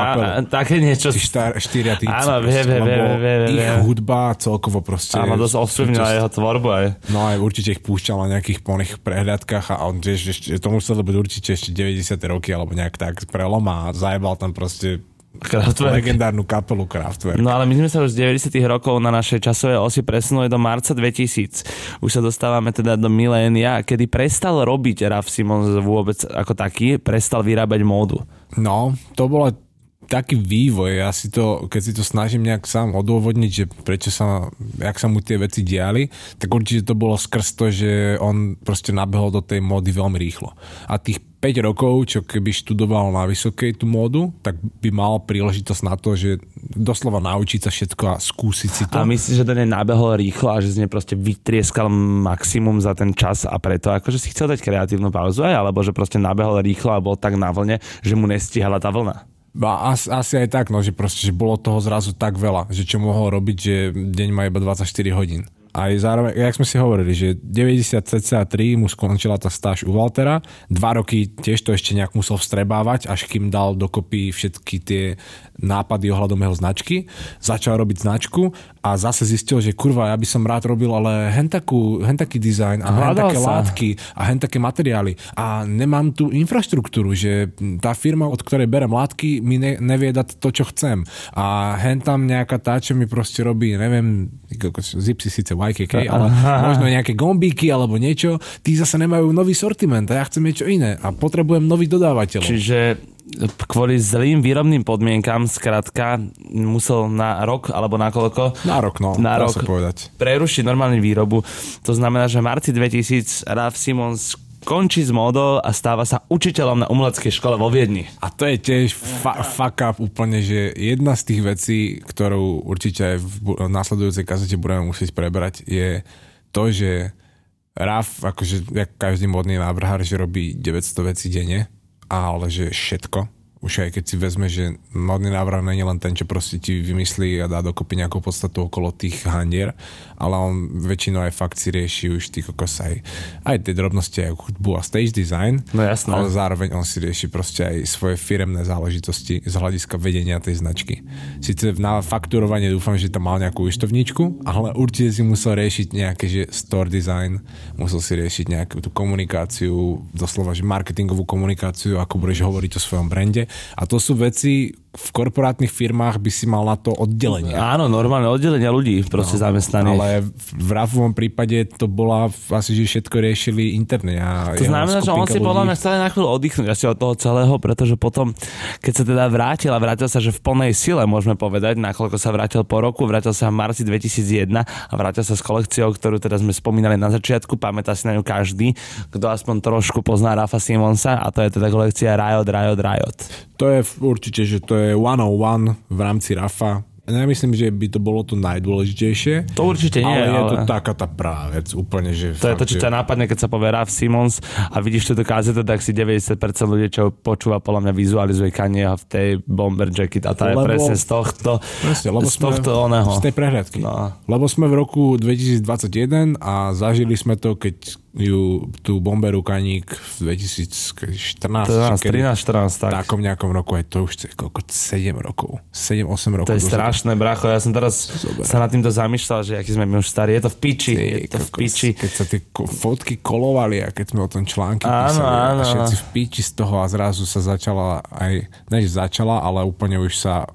také niečo... Štar, štyria tíci. Áno, vie, vie, vie, vie, vie, Ich hudba celkovo proste... Áno, dosť ovplyvnila jeho tvorbu aj. No aj určite ich púšťal na nejakých plných prehľadkách a on tiež ešte, to muselo byť určite ešte 90. roky alebo nejak tak prelom a zajebal tam proste Kraftwerk. Legendárnu kapelu Kraftwerk. No ale my sme sa už z 90 rokov na našej časovej osi presunuli do marca 2000. Už sa dostávame teda do milénia, kedy prestal robiť Raf Simons vôbec ako taký, prestal vyrábať módu. No, to bolo taký vývoj, ja si to, keď si to snažím nejak sám odôvodniť, že prečo sa, jak sa mu tie veci diali, tak určite to bolo skrz to, že on proste nabehol do tej módy veľmi rýchlo. A tých rokov, čo keby študoval na vysokej tú módu, tak by mal príležitosť na to, že doslova naučiť sa všetko a skúsiť si to. A myslíš, že to nenabehol rýchlo a že z nej proste vytrieskal maximum za ten čas a preto akože si chcel dať kreatívnu pauzu aj, alebo že proste nabehol rýchlo a bol tak na vlne, že mu nestihala tá vlna? A asi, asi aj tak, no, že proste, že bolo toho zrazu tak veľa, že čo mohol robiť, že deň má iba 24 hodín. Aj zároveň, jak sme si hovorili, že 90 cca 3 mu skončila tá stáž u Waltera, dva roky tiež to ešte nejak musel vstrebávať, až kým dal dokopy všetky tie nápady ohľadom jeho značky, začal robiť značku a zase zistil, že kurva, ja by som rád robil ale hen, takú, hen taký dizajn a hen také sa. látky a hen také materiály a nemám tú infraštruktúru, že tá firma, od ktorej berem látky, mi ne, nevie dať to, čo chcem a hen tam nejaká tá, čo mi proste robí, neviem, zipsi síce YKK, ale možno nejaké gombíky alebo niečo, tí zase nemajú nový sortiment a ja chcem niečo iné a potrebujem nový dodávateľ. Čiže kvôli zlým výrobným podmienkam skrátka musel na rok alebo na koľko? Na rok, no. Na rok povedať. prerušiť normálnu výrobu. To znamená, že v marci 2000 Ralph Simons končí s módou a stáva sa učiteľom na umeleckej škole vo Viedni. A to je tiež fa- fuck up úplne, že jedna z tých vecí, ktorú určite aj v následujúcej kazete budeme musieť prebrať, je to, že Raf, akože jak každý modný návrhár, že robí 900 vecí denne, ale že všetko. Už aj keď si vezme, že modný návrh je len ten, čo proste ti vymyslí a dá dokopy nejakú podstatu okolo tých handier, ale on väčšinou aj fakt si rieši už tých kokos aj, aj tie drobnosti, aj hudbu a stage design, no jasné. ale zároveň on si rieši proste aj svoje firemné záležitosti z hľadiska vedenia tej značky. Sice na fakturovanie dúfam, že tam mal nejakú účtovníčku, ale určite si musel riešiť nejaké, že store design, musel si riešiť nejakú tú komunikáciu, doslova, že marketingovú komunikáciu, ako budeš hovoriť o svojom brande a to sú veci, v korporátnych firmách by si mal na to oddelenie. Áno, normálne oddelenia ľudí proste no, zamestnaných. Ale v Rafovom prípade to bola asi, že všetko riešili interne. A to znamená, že on si podľa mňa stále na chvíľu oddychnúť asi od toho celého, pretože potom, keď sa teda vrátil a vrátil sa, že v plnej sile môžeme povedať, nakoľko sa vrátil po roku, vrátil sa v marci 2001 a vrátil sa s kolekciou, ktorú teda sme spomínali na začiatku, pamätá si na ňu každý, kto aspoň trošku pozná Rafa Simonsa a to je teda kolekcia Riot, Riot, Riot. To je určite, že to je one-on-one v rámci RAFA nemyslím, že by to bolo to najdôležitejšie. To určite nie, ale, ale... je to taká tá práva vec, úplne, že... To fakt, je to, čo ťa nápadne, keď sa povie Raf Simons a vidíš túto kazetu, tak si 90% ľudí, čo počúva, podľa mňa vizualizuje Kanyeho v tej Bomber Jacket a tá lebo, je presne z tohto, presne, lebo z tohto oného. Z tej prehľadky. No. Lebo sme v roku 2021 a zažili sme to, keď ju tú bomberu kaník v 2014 13, 13, 14 tak. takom nejakom roku, aj to už koľko, 7 rokov 7-8 rokov. To je strašné, bracho, ja som teraz Zober. sa nad týmto zamýšľal, že aký sme my už starí, je to v piči, Ty, je to v piči. Keď sa tie fotky kolovali a keď sme o tom články áno, písali áno. a všetci v piči z toho a zrazu sa začala aj, než začala, ale úplne už sa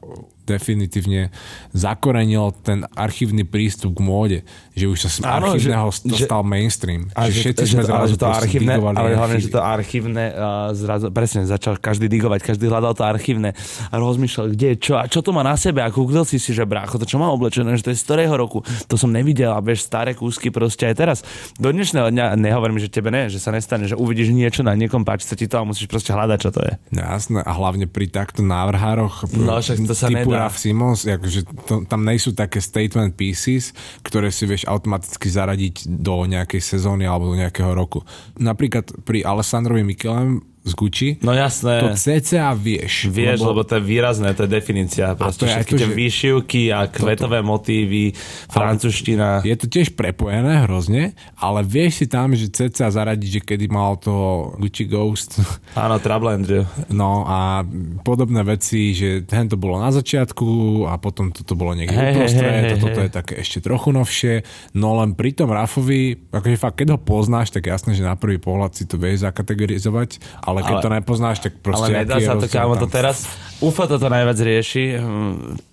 definitívne zakorenil ten archívny prístup k móde, že už sa z Áno, archívneho že, stal mainstream. A že, že všetci že sme to, zrazu že to archívne, ale hlavne, že to archívne uh, zrazu, presne, začal každý digovať, každý hľadal to archívne a rozmýšľal, kde, čo a čo to má na sebe a kúkol si si, že brácho, to čo má oblečené, že to je z ktorého roku, to som nevidel a vieš, staré kúsky proste aj teraz. Do dnešného dňa nehovorím, že tebe ne, že sa nestane, že uvidíš niečo na niekom páči sa ti to a musíš proste hľadať, čo to je. No, jasné, a hlavne pri takto návrhároch no, však to sa nedá. Raf Simons, akože to, tam nejsú také statement pieces, ktoré si vieš automaticky zaradiť do nejakej sezóny alebo do nejakého roku. Napríklad pri Alessandrovi Mikelem z Gucci. No jasné. To cca vieš. Vieš, lebo, lebo to je výrazné, to je definícia. Proste všetky to, tie že... výšivky a kvetové toto. motívy, francúzština. Je to tiež prepojené hrozne, ale vieš si tam, že cca zaradiť, že kedy mal to Gucci Ghost. Áno, Trouble Andrew. No a podobné veci, že hen to bolo na začiatku a potom toto bolo niekde hey, uprostred, hey, hey, toto hey. je také ešte trochu novšie. No len pri tom Rafovi, akože fakt, keď ho poznáš, tak jasné, že na prvý pohľad si to vieš zakategorizovať, ale keď ale, to nepoznáš, tak proste... Ale nedá sa to, kámo, to teraz... UFO toto najviac rieši.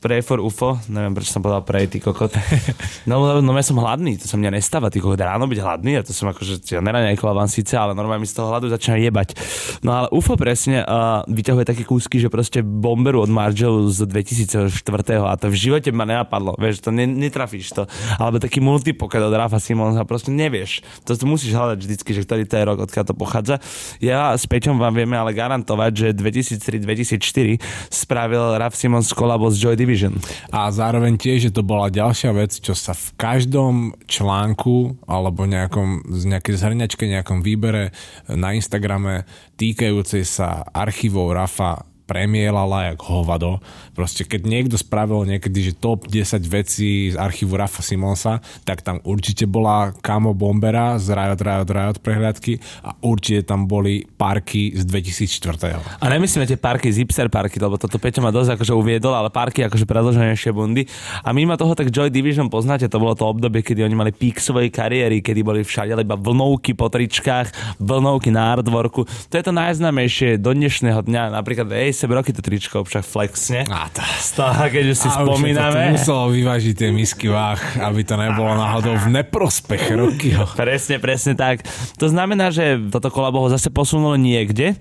Pray for UFO. Neviem, prečo som povedal pray, ty kokot. No, no ja som hladný, to sa mňa nestáva, ty kokot. Ráno byť hladný, a to som akože, ja vám síce, ale normálne mi z toho hladu začína jebať. No ale UFO presne uh, vyťahuje také kúsky, že proste bomberu od Margelu z 2004. a to v živote ma nenapadlo, vieš, to netrafíš to. Alebo taký multipocket od Rafa Simonsa, proste nevieš. To, to musíš hľadať vždycky, že ktorý to je rok, odkiaľ to pochádza. Ja späť deťom vám vieme ale garantovať, že 2003-2004 spravil Raf Simons kolabo z Joy Division. A zároveň tiež, že to bola ďalšia vec, čo sa v každom článku alebo nejakom, z nejakej zhrňačke, nejakom výbere na Instagrame týkajúcej sa archívov Rafa premielala jak hovado. Proste keď niekto spravil niekedy, že top 10 vecí z archívu Rafa Simonsa, tak tam určite bola Kamo Bombera z Riot Riot Riot prehľadky a určite tam boli parky z 2004. A nemyslíme tie parky z parky, lebo toto Peťo ma dosť akože uviedol, ale parky akože predloženejšie bundy. A mimo toho tak Joy Division poznáte, to bolo to obdobie, kedy oni mali pík svojej kariéry, kedy boli všade iba vlnovky po tričkách, vlnovky na artworku. To je to najznámejšie do dnešného dňa. Napríklad ASAP Rocky to tričko však flexne. A tá. Stále, keď už si A už spomíname. to muselo vyvážiť tie misky váh, aby to nebolo náhodou v neprospech Rockyho. Presne, presne tak. To znamená, že toto kolabo ho zase posunulo niekde,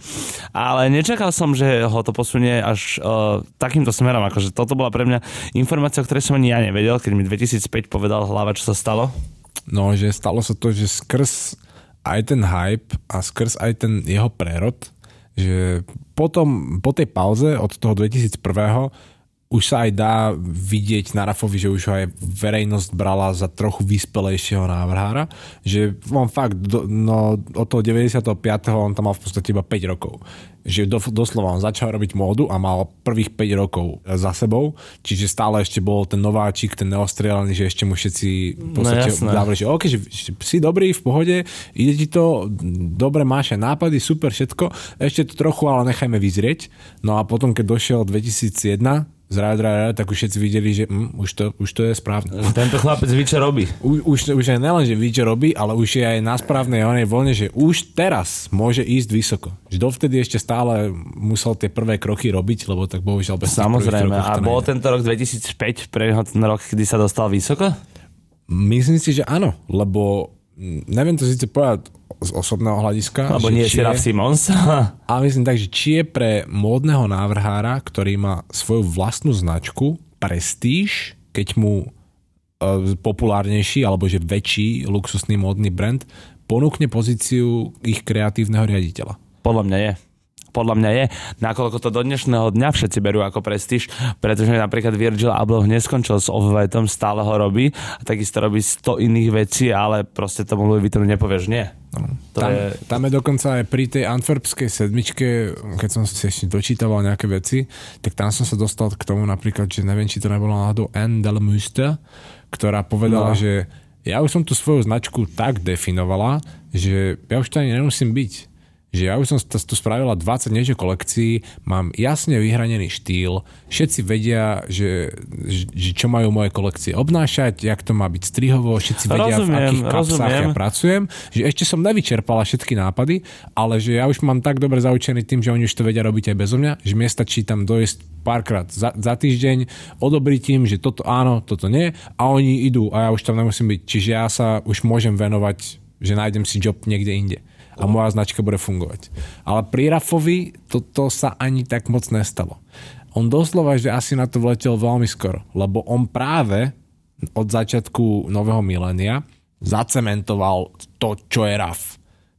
ale nečakal som, že ho to posunie až uh, takýmto smerom. Akože toto bola pre mňa informácia, o ktorej som ani ja nevedel, keď mi 2005 povedal hlava, čo sa stalo. No, že stalo sa to, že skrz aj ten hype a skrz aj ten jeho prerod, že potom, po tej pauze od toho 2001 už sa aj dá vidieť na Rafovi, že už ho aj verejnosť brala za trochu vyspelejšieho návrhára, že on fakt, do, no od toho 95. on tam mal v podstate iba 5 rokov. Že do, doslova on začal robiť módu a mal prvých 5 rokov za sebou, čiže stále ešte bol ten nováčik, ten neostrelaný, že ešte mu všetci v podstate jasné. dávali, že OK, že, že si dobrý, v pohode, ide ti to, dobre máš aj nápady, super všetko, ešte to trochu, ale nechajme vyzrieť. No a potom, keď došiel 2001, z Riot Riot Riot, tak už všetci videli, že mm, už, to, už to je správne. Tento chlapec vie, čo robí. U, už, už aj nelen, že ví, čo robí, ale už je aj na správnej onej voľne, že už teraz môže ísť vysoko. Že dovtedy ešte stále musel tie prvé kroky robiť, lebo tak bohužiaľ bez Samozrejme. A bol tento rok 2005 pre ten rok, kedy sa dostal vysoko? Myslím si, že áno, lebo mm, neviem to síce povedať z osobného hľadiska. Lebo že nie je Raf Simons. Ale myslím tak, že či je pre módneho návrhára, ktorý má svoju vlastnú značku, prestíž, keď mu e, populárnejší alebo že väčší luxusný módny brand ponúkne pozíciu ich kreatívneho riaditeľa. Podľa mňa je. Podľa mňa je, nakoľko to do dnešného dňa všetci berú ako prestíž, pretože napríklad Virgil Abloh neskončil s off-whiteom, stále ho robí a takisto robí 100 iných vecí, ale proste tomu Louis Vuittonu nepovieš nie. To Tam, je... tam je dokonca aj pri tej antwerpskej sedmičke, keď som si ešte dočítaval nejaké veci, tak tam som sa dostal k tomu napríklad, že neviem, či to nebola náhodou Anne Delmuster, ktorá povedala, No. že ja už som tú svoju značku tak definovala, že ja už ani nemusím byť. Že ja už som tu spravila 20 niečo kolekcií, mám jasne vyhranený štýl, všetci vedia, že, že, čo majú moje kolekcie obnášať, jak to má byť strihovo, všetci vedia, Rozumiem, v akých kapsách ja pracujem, že ešte som nevyčerpala všetky nápady, ale že ja už mám tak dobre zaučený tým, že oni už to vedia robiť aj bezo mňa, že mi stačí tam dojsť párkrát za, za týždeň, odobriť im, že toto áno, toto nie a oni idú a ja už tam nemusím byť. Čiže ja sa už môžem venovať, že nájdem si job niekde inde a moja značka bude fungovať. Ale pri Rafovi toto sa ani tak moc nestalo. On doslova, že asi na to vletel veľmi skoro, lebo on práve od začiatku nového milénia zacementoval to, čo je RAF.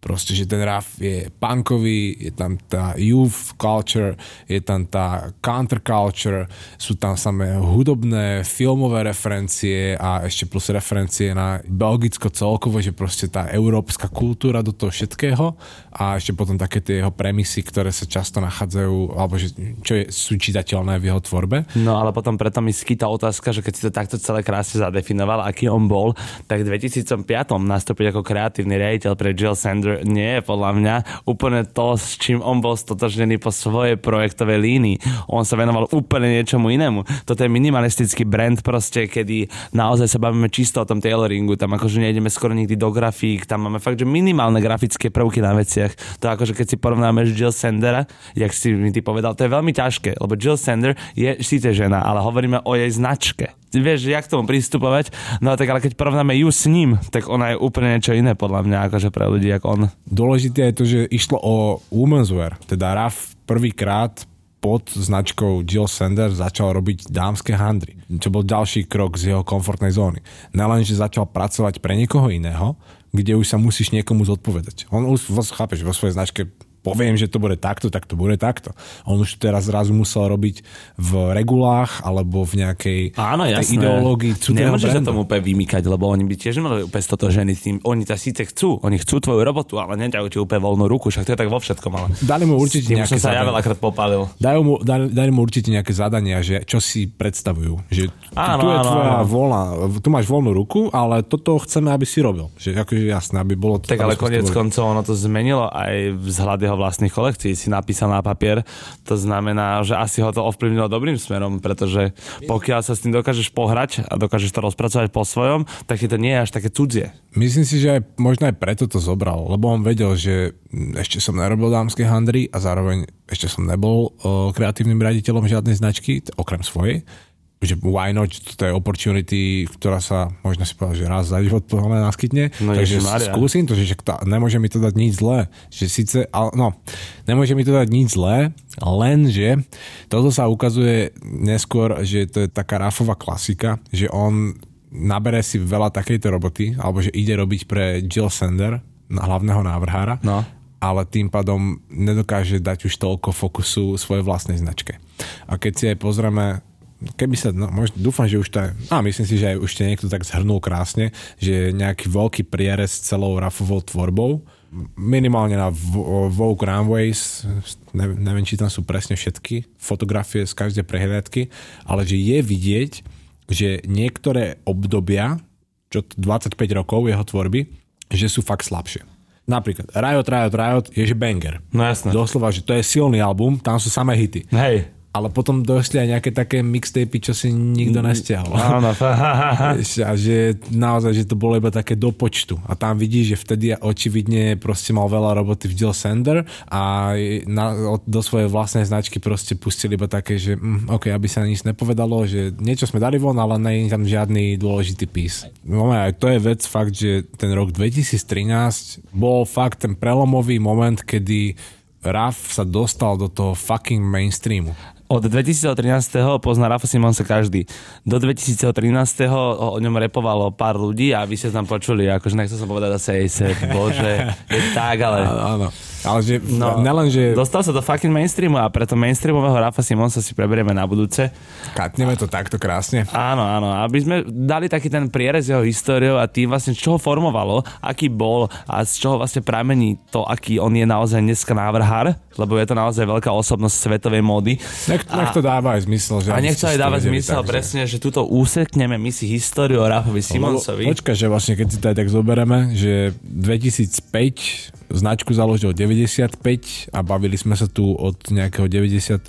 Proste, že ten RAF je punkový, je tam tá youth culture, je tam tá counterculture, sú tam samé hudobné, filmové referencie a ešte plus referencie na Belgicko celkovo, že proste tá európska kultúra do toho všetkého a ešte potom také tie jeho premisy, ktoré sa často nachádzajú, alebo že, čo je, sú čitateľné v jeho tvorbe. No ale potom preto mi skýta otázka, že keď si to takto celé krásne zadefinoval, aký on bol, tak v 2005 nastúpiť ako kreatívny riaditeľ pre Jill Sander nie je podľa mňa úplne to, s čím on bol stotožnený po svojej projektovej línii. On sa venoval úplne niečomu inému. Toto je minimalistický brand proste, kedy naozaj sa bavíme čisto o tom tailoringu, tam akože nejdeme skoro nikdy do grafík, tam máme fakt, že minimálne grafické prvky na veciach. To akože keď si porovnáme s Jill Sandera, jak si mi ty povedal, to je veľmi ťažké, lebo Jill Sander je síce žena, ale hovoríme o jej značke. Vieš, jak k tomu pristupovať, no tak ale keď porovnáme ju s ním, tak ona je úplne niečo iné podľa mňa, akože pre ľudí ako on. Dôležité je to, že išlo o womenswear, teda RAF prvýkrát pod značkou Jill Sander začal robiť dámske handry, čo bol ďalší krok z jeho komfortnej zóny. Nelen, že začal pracovať pre niekoho iného, kde už sa musíš niekomu zodpovedať. On už, chápeš, vo svojej značke poviem, že to bude takto, tak to bude takto. On už teraz zrazu musel robiť v regulách alebo v nejakej Áno, jasné. ideológii cudzieho Nemôžeš sa tomu úplne vymýkať, lebo oni by tiež mali úplne stotožení s tým. Oni ťa síce chcú, oni chcú tvoju robotu, ale nedajú ti úplne voľnú ruku, však to je tak vo všetkom. Ale... Dali mu určite nejaké som sa ja veľakrát popálil. Dajú mu, dali, dali mu určite nejaké zadania, že čo si predstavujú. Že Áno, tu je áno, tvoja áno. voľná, tu máš voľnú ruku, ale toto chceme, aby si robil. Že akože jasné, aby bolo... Tak ale konec koncov ono to zmenilo aj vzhľad jeho vlastných kolekcií. Si napísal na papier, to znamená, že asi ho to ovplyvnilo dobrým smerom, pretože pokiaľ sa s tým dokážeš pohrať a dokážeš to rozpracovať po svojom, tak ti to nie až také cudzie. Myslím si, že aj, možno aj preto to zobral, lebo on vedel, že ešte som nerobil dámske handry a zároveň ešte som nebol o, kreatívnym riaditeľom žiadnej značky, okrem svojej. Že why not, to je opportunity, ktorá sa, možno si povedať, že raz za život pohľadne naskytne. No Takže Ježišmaria. skúsim to, že tá, nemôže mi to dať nič zlé. Že síce, ale, no, nemôže mi to dať nič zlé, lenže toto sa ukazuje neskôr, že to je taká rafová klasika, že on nabere si veľa takejto roboty, alebo že ide robiť pre Jill Sander, hlavného návrhára, No. ale tým pádom nedokáže dať už toľko fokusu svojej vlastnej značke. A keď si aj pozrieme keby sa, no, možno, dúfam, že už je, a myslím si, že aj už to niekto tak zhrnul krásne, že nejaký veľký prierez s celou rafovou tvorbou, minimálne na Vogue Runways, neviem, neviem, či tam sú presne všetky fotografie z každej prehliadky, ale že je vidieť, že niektoré obdobia, čo t- 25 rokov jeho tvorby, že sú fakt slabšie. Napríklad Riot, Riot, Riot je že banger. No jasné. Doslova, že to je silný album, tam sú samé hity. Hej. Ale potom došli aj nejaké také mixtapy, čo si nikto nestiahol. Áno, a že naozaj, že to bolo iba také do počtu. A tam vidíš, že vtedy očividne proste mal veľa roboty v Jill Sander a na, do svojej vlastnej značky proste pustili iba také, že mm, OK, aby sa nič nepovedalo, že niečo sme dali von, ale nie je tam žiadny dôležitý pís. No aj to je vec fakt, že ten rok 2013 bol fakt ten prelomový moment, kedy Raf sa dostal do toho fucking mainstreamu. Od 2013. pozná Rafa Simonsa každý. Do 2013. o ňom repovalo pár ľudí a vy ste tam počuli, akože nechcel som povedať zase ASAP, bože, je tak, ale... Áno. Ale že No, no, nelen, že Dostal sa do fucking mainstreamu a preto mainstreamového Rafa Simonsa si preberieme na budúce. katneme to takto krásne. Áno, áno, aby sme dali taký ten prierez jeho históriou a tým vlastne, čo ho formovalo, aký bol a z čoho vlastne pramení to, aký on je naozaj dneska návrhár, lebo je to naozaj veľká osobnosť svetovej módy. Nech, nech to dáva aj zmysel. Že A nech to aj dáva zmysel takže- presne, že túto úsekneme my si históriu o Rafovi Simonsovi. Lebo, počkaj, že vlastne keď si to aj tak zoberieme, že 2005 značku založil 95 a bavili sme sa tu od nejakého 91.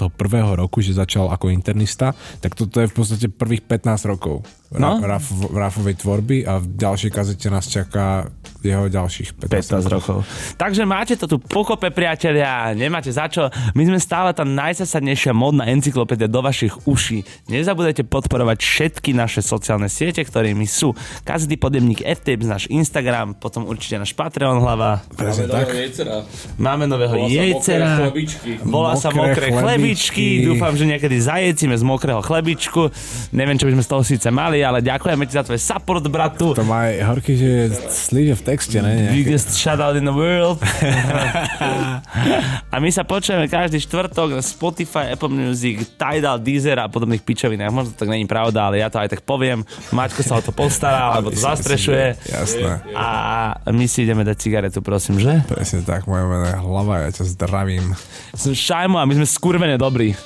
roku, že začal ako internista, tak toto je v podstate prvých 15 rokov No. Raf, Rafovej tvorby a v ďalšej kazete nás čaká jeho ďalších 15, 15 rokov. Takže máte to tu pokope, priatelia, nemáte za čo. My sme stále tá najzasadnejšia modná encyklopédia do vašich uší. Nezabudajte podporovať všetky naše sociálne siete, ktorými sú Kazdy Podemník FTIPS, náš Instagram, potom určite náš Patreon hlava. Presne tak. Máme nového jejcera. Volá sa Mokré mokré chlebičky. chlebičky. Dúfam, že niekedy zajecíme z mokrého chlebičku. Neviem, čo by sme z toho síce mali, ale ďakujeme ti za tvoj support, bratu. To má aj horky, že slíže v texte, ne? Nejaké. Biggest shoutout in the world. a my sa počujeme každý štvrtok na Spotify, Apple Music, Tidal, Deezer a podobných pičovinách. Možno to tak není pravda, ale ja to aj tak poviem. Maťko sa o to postará, alebo to zastrešuje. Jasné. A my si ideme dať cigaretu, prosím, že? Presne tak, moje meno je hlava, ja ťa zdravím. Som Šajmo a my sme skurvene dobrí.